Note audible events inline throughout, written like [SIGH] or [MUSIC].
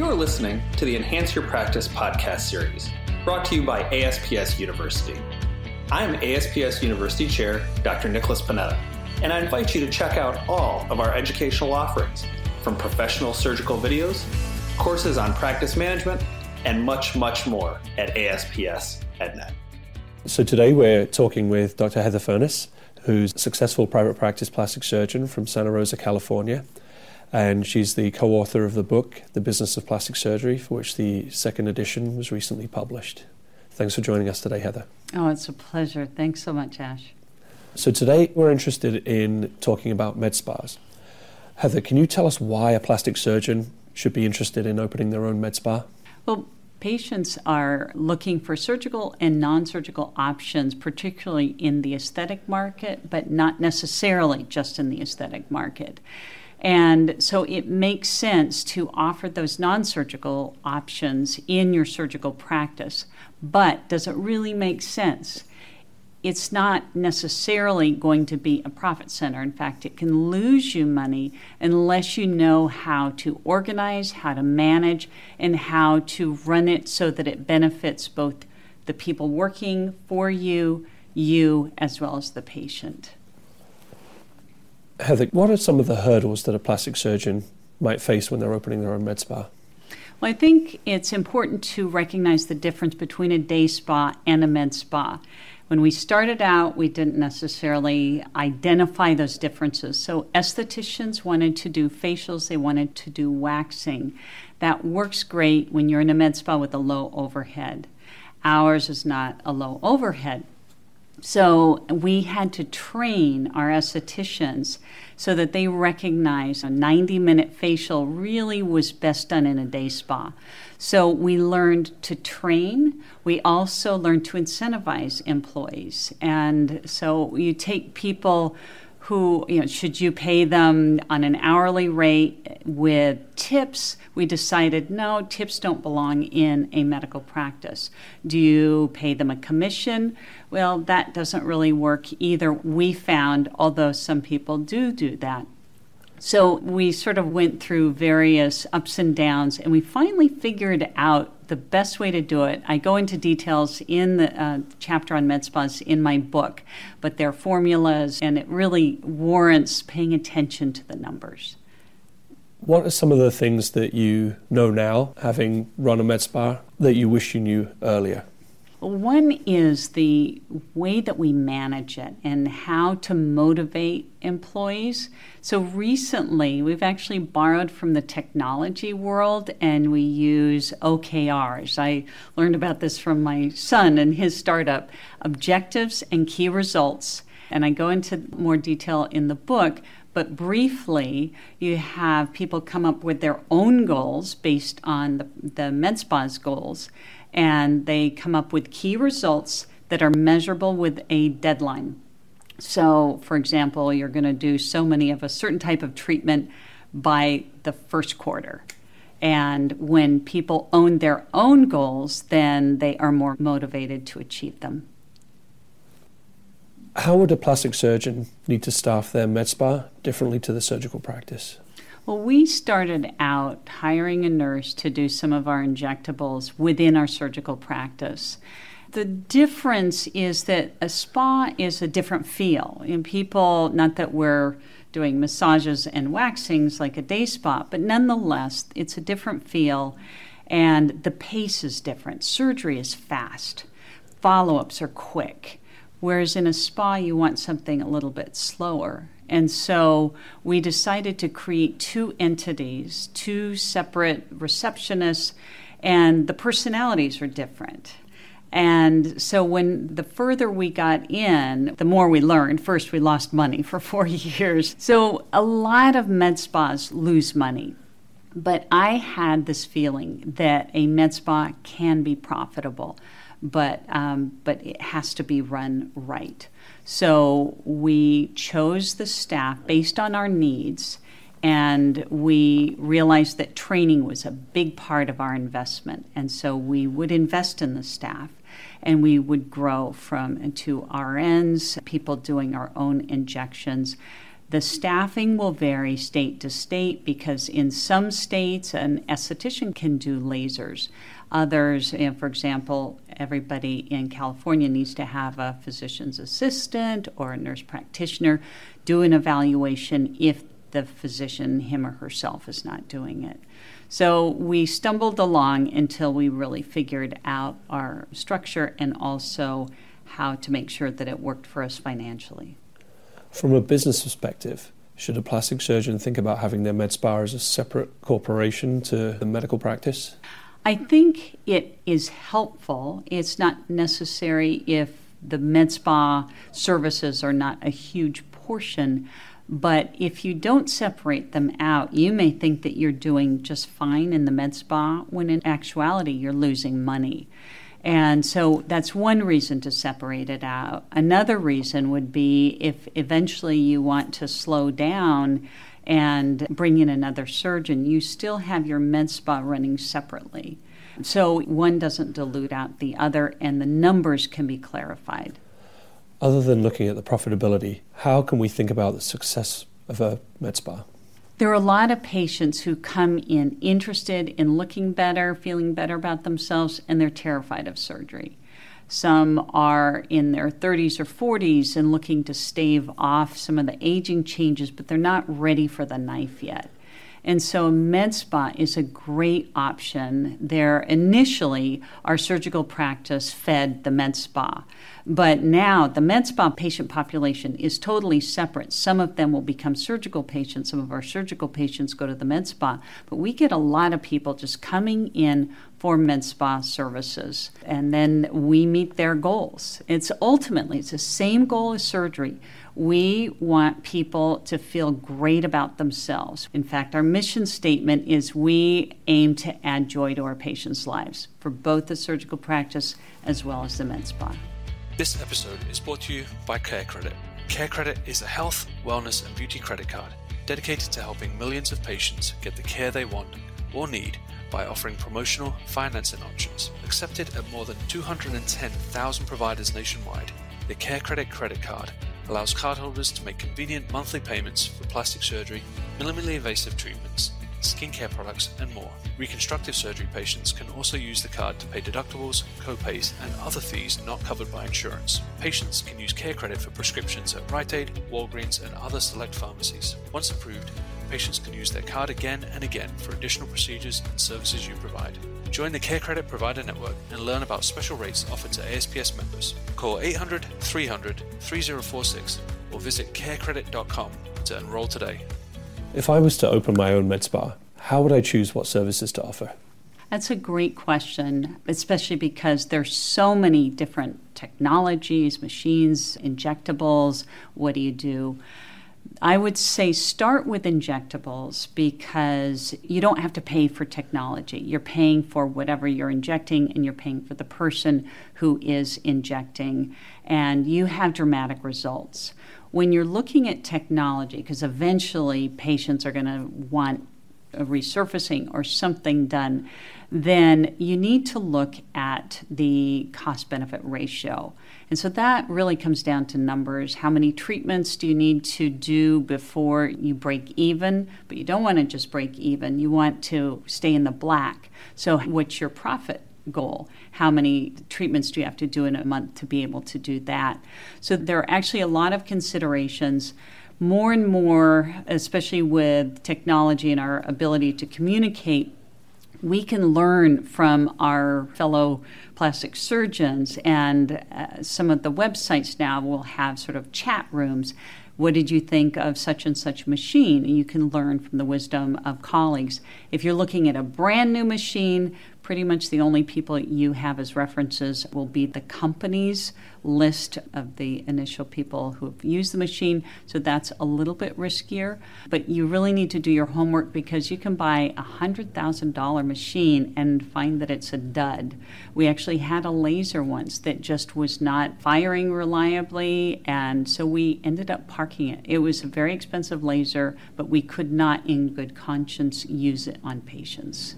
You're listening to the Enhance Your Practice podcast series, brought to you by ASPS University. I'm ASPS University Chair Dr. Nicholas Panetta, and I invite you to check out all of our educational offerings from professional surgical videos, courses on practice management, and much, much more at ASPS EdNet. So today we're talking with Dr. Heather Furnas, who's a successful private practice plastic surgeon from Santa Rosa, California. And she's the co author of the book, The Business of Plastic Surgery, for which the second edition was recently published. Thanks for joining us today, Heather. Oh, it's a pleasure. Thanks so much, Ash. So, today we're interested in talking about med spas. Heather, can you tell us why a plastic surgeon should be interested in opening their own med spa? Well, patients are looking for surgical and non surgical options, particularly in the aesthetic market, but not necessarily just in the aesthetic market. And so it makes sense to offer those non surgical options in your surgical practice. But does it really make sense? It's not necessarily going to be a profit center. In fact, it can lose you money unless you know how to organize, how to manage, and how to run it so that it benefits both the people working for you, you, as well as the patient. Heather, what are some of the hurdles that a plastic surgeon might face when they're opening their own med spa? Well, I think it's important to recognize the difference between a day spa and a med spa. When we started out, we didn't necessarily identify those differences. So, estheticians wanted to do facials, they wanted to do waxing. That works great when you're in a med spa with a low overhead. Ours is not a low overhead so we had to train our estheticians so that they recognize a 90 minute facial really was best done in a day spa. So we learned to train. We also learned to incentivize employees. And so you take people who, you know, should you pay them on an hourly rate with tips? We decided no, tips don't belong in a medical practice. Do you pay them a commission? Well, that doesn't really work either. We found, although some people do do that. So we sort of went through various ups and downs, and we finally figured out the best way to do it. I go into details in the uh, chapter on med spas in my book, but they're formulas, and it really warrants paying attention to the numbers. What are some of the things that you know now, having run a med spa, that you wish you knew earlier? One is the way that we manage it and how to motivate employees. So recently, we've actually borrowed from the technology world and we use OKRs. I learned about this from my son and his startup objectives and key results. And I go into more detail in the book. But briefly, you have people come up with their own goals based on the, the MedSpa's goals and they come up with key results that are measurable with a deadline. So, for example, you're going to do so many of a certain type of treatment by the first quarter. And when people own their own goals, then they are more motivated to achieve them. How would a plastic surgeon need to staff their med spa differently to the surgical practice? Well, we started out hiring a nurse to do some of our injectables within our surgical practice. The difference is that a spa is a different feel. And people, not that we're doing massages and waxings like a day spa, but nonetheless, it's a different feel and the pace is different. Surgery is fast, follow ups are quick. Whereas in a spa, you want something a little bit slower. And so we decided to create two entities, two separate receptionists, and the personalities are different. And so when the further we got in, the more we learned. First, we lost money [LAUGHS] for four years. So a lot of med spas lose money. But I had this feeling that a med spa can be profitable, but, um, but it has to be run right. So we chose the staff based on our needs, and we realized that training was a big part of our investment. And so we would invest in the staff and we would grow from to RNs, people doing our own injections, The staffing will vary state to state because in some states, an esthetician can do lasers. Others, you know, for example, everybody in California needs to have a physician's assistant or a nurse practitioner do an evaluation if the physician, him or herself, is not doing it. So we stumbled along until we really figured out our structure and also how to make sure that it worked for us financially. From a business perspective, should a plastic surgeon think about having their med spa as a separate corporation to the medical practice? I think it is helpful. It's not necessary if the med spa services are not a huge portion. But if you don't separate them out, you may think that you're doing just fine in the med spa when in actuality you're losing money. And so that's one reason to separate it out. Another reason would be if eventually you want to slow down and bring in another surgeon, you still have your med spa running separately. So one doesn't dilute out the other, and the numbers can be clarified. Other than looking at the profitability, how can we think about the success of a med spa? There are a lot of patients who come in interested in looking better, feeling better about themselves, and they're terrified of surgery. Some are in their 30s or 40s and looking to stave off some of the aging changes, but they're not ready for the knife yet. And so med spa is a great option. There initially our surgical practice fed the med spa. But now the med spa patient population is totally separate. Some of them will become surgical patients. Some of our surgical patients go to the med spa. But we get a lot of people just coming in for med spa services. And then we meet their goals. It's ultimately it's the same goal as surgery. We want people to feel great about themselves. In fact, our mission statement is we aim to add joy to our patients' lives for both the surgical practice as well as the med spa. This episode is brought to you by Care Credit. Care Credit is a health, wellness, and beauty credit card dedicated to helping millions of patients get the care they want or need by offering promotional financing options accepted at more than 210,000 providers nationwide. The Care Credit credit card allows cardholders to make convenient monthly payments for plastic surgery, minimally invasive treatments, skincare products, and more. Reconstructive surgery patients can also use the card to pay deductibles, co-pays, and other fees not covered by insurance. Patients can use care credit for prescriptions at Rite Aid, Walgreens, and other select pharmacies. Once approved, patients can use their card again and again for additional procedures and services you provide. Join the Care Credit Provider Network and learn about special rates offered to ASPS members. Call 800 300 3046 or visit carecredit.com to enroll today. If I was to open my own med spa, how would I choose what services to offer? That's a great question, especially because there's so many different technologies, machines, injectables. What do you do? I would say start with injectables because you don't have to pay for technology. You're paying for whatever you're injecting and you're paying for the person who is injecting, and you have dramatic results when you're looking at technology, because eventually patients are going to want a resurfacing or something done, then you need to look at the cost benefit ratio. And so that really comes down to numbers. How many treatments do you need to do before you break even? But you don't want to just break even, you want to stay in the black. So, what's your profit? goal. How many treatments do you have to do in a month to be able to do that? So there are actually a lot of considerations. More and more, especially with technology and our ability to communicate, we can learn from our fellow plastic surgeons, and uh, some of the websites now will have sort of chat rooms what did you think of such and such machine? You can learn from the wisdom of colleagues. If you're looking at a brand new machine, pretty much the only people you have as references will be the company's list of the initial people who have used the machine. So that's a little bit riskier. But you really need to do your homework because you can buy a $100,000 machine and find that it's a dud. We actually had a laser once that just was not firing reliably. And so we ended up parking it. It was a very expensive laser, but we could not, in good conscience, use it on patients.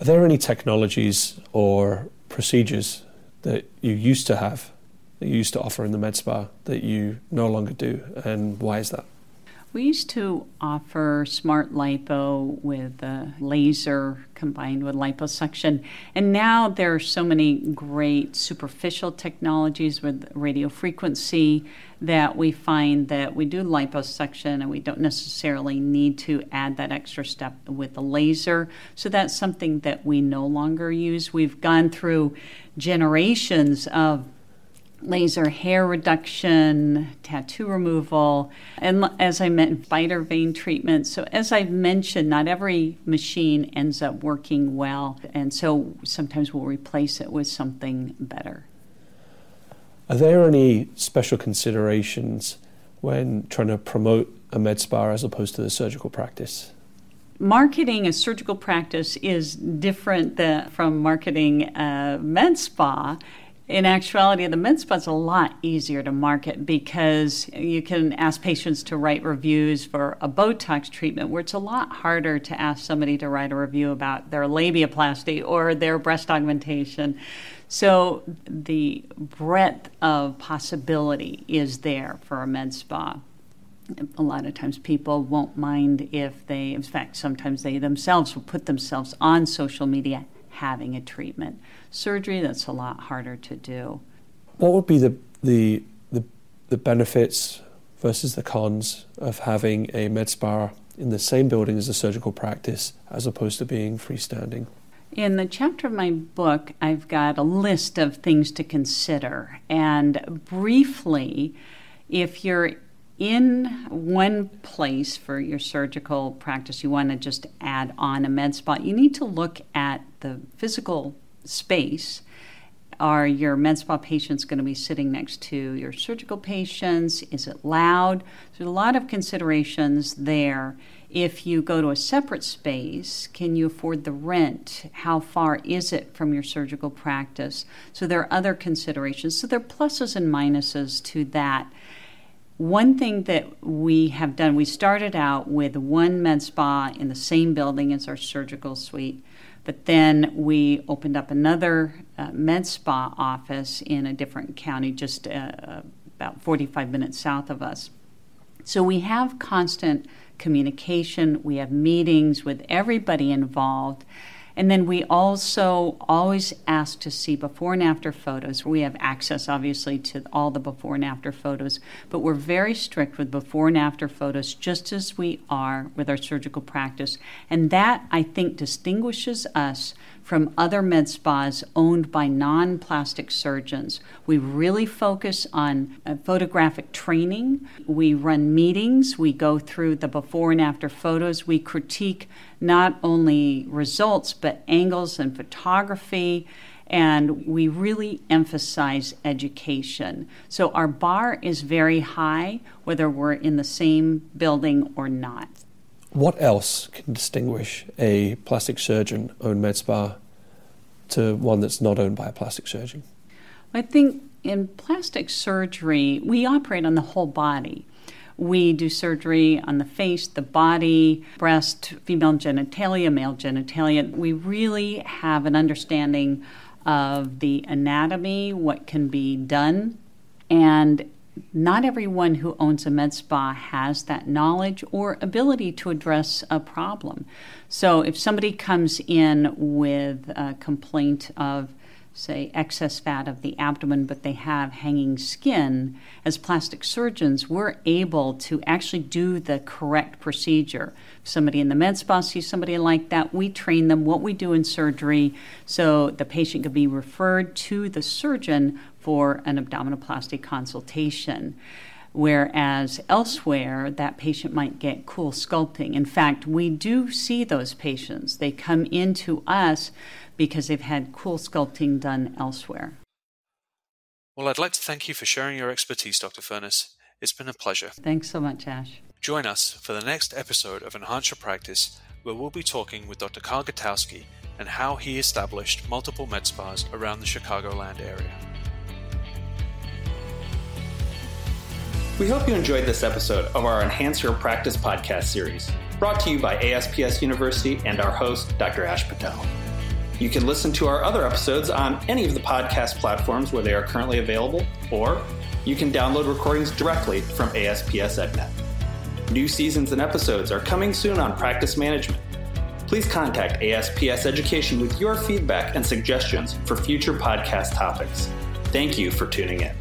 Are there any technologies or procedures that you used to have, that you used to offer in the med spa that you no longer do, and why is that? We used to offer smart lipo with a laser combined with liposuction. And now there are so many great superficial technologies with radio frequency that we find that we do liposuction and we don't necessarily need to add that extra step with the laser. So that's something that we no longer use. We've gone through generations of laser hair reduction, tattoo removal, and as I meant, spider vein treatment. So, as I've mentioned, not every machine ends up working well, and so sometimes we'll replace it with something better. Are there any special considerations when trying to promote a med spa as opposed to the surgical practice? Marketing a surgical practice is different than, from marketing a med spa in actuality, the med spa is a lot easier to market because you can ask patients to write reviews for a Botox treatment, where it's a lot harder to ask somebody to write a review about their labiaplasty or their breast augmentation. So the breadth of possibility is there for a med spa. A lot of times people won't mind if they, in fact, sometimes they themselves will put themselves on social media having a treatment. Surgery, that's a lot harder to do. What would be the, the, the, the benefits versus the cons of having a med spa in the same building as a surgical practice as opposed to being freestanding? In the chapter of my book, I've got a list of things to consider. And briefly, if you're in one place for your surgical practice, you want to just add on a med spa, you need to look at the physical space. Are your med spa patients going to be sitting next to your surgical patients? Is it loud? There's a lot of considerations there. If you go to a separate space, can you afford the rent? How far is it from your surgical practice? So there are other considerations. So there are pluses and minuses to that. One thing that we have done, we started out with one med spa in the same building as our surgical suite, but then we opened up another uh, med spa office in a different county, just uh, about 45 minutes south of us. So we have constant communication, we have meetings with everybody involved. And then we also always ask to see before and after photos. We have access, obviously, to all the before and after photos, but we're very strict with before and after photos, just as we are with our surgical practice. And that, I think, distinguishes us from other med spas owned by non plastic surgeons. We really focus on uh, photographic training. We run meetings. We go through the before and after photos. We critique not only results, but angles and photography. And we really emphasize education. So our bar is very high, whether we're in the same building or not. What else can distinguish a plastic surgeon owned med spa to one that's not owned by a plastic surgeon? I think in plastic surgery, we operate on the whole body. We do surgery on the face, the body, breast, female genitalia, male genitalia. We really have an understanding of the anatomy, what can be done, and not everyone who owns a med spa has that knowledge or ability to address a problem. So if somebody comes in with a complaint of say, excess fat of the abdomen, but they have hanging skin, as plastic surgeons, we're able to actually do the correct procedure. Somebody in the med spa sees somebody like that, we train them what we do in surgery so the patient can be referred to the surgeon for an abdominoplasty consultation whereas elsewhere that patient might get cool sculpting. In fact, we do see those patients. They come into us because they've had cool sculpting done elsewhere. Well, I'd like to thank you for sharing your expertise, Dr. Furnas. It's been a pleasure. Thanks so much, Ash. Join us for the next episode of Enhance Your Practice, where we'll be talking with Dr. Karl Gutowski and how he established multiple med spas around the Chicagoland area. We hope you enjoyed this episode of our Enhance Your Practice podcast series, brought to you by ASPS University and our host, Dr. Ash Patel. You can listen to our other episodes on any of the podcast platforms where they are currently available, or you can download recordings directly from ASPS EdNet. New seasons and episodes are coming soon on practice management. Please contact ASPS Education with your feedback and suggestions for future podcast topics. Thank you for tuning in.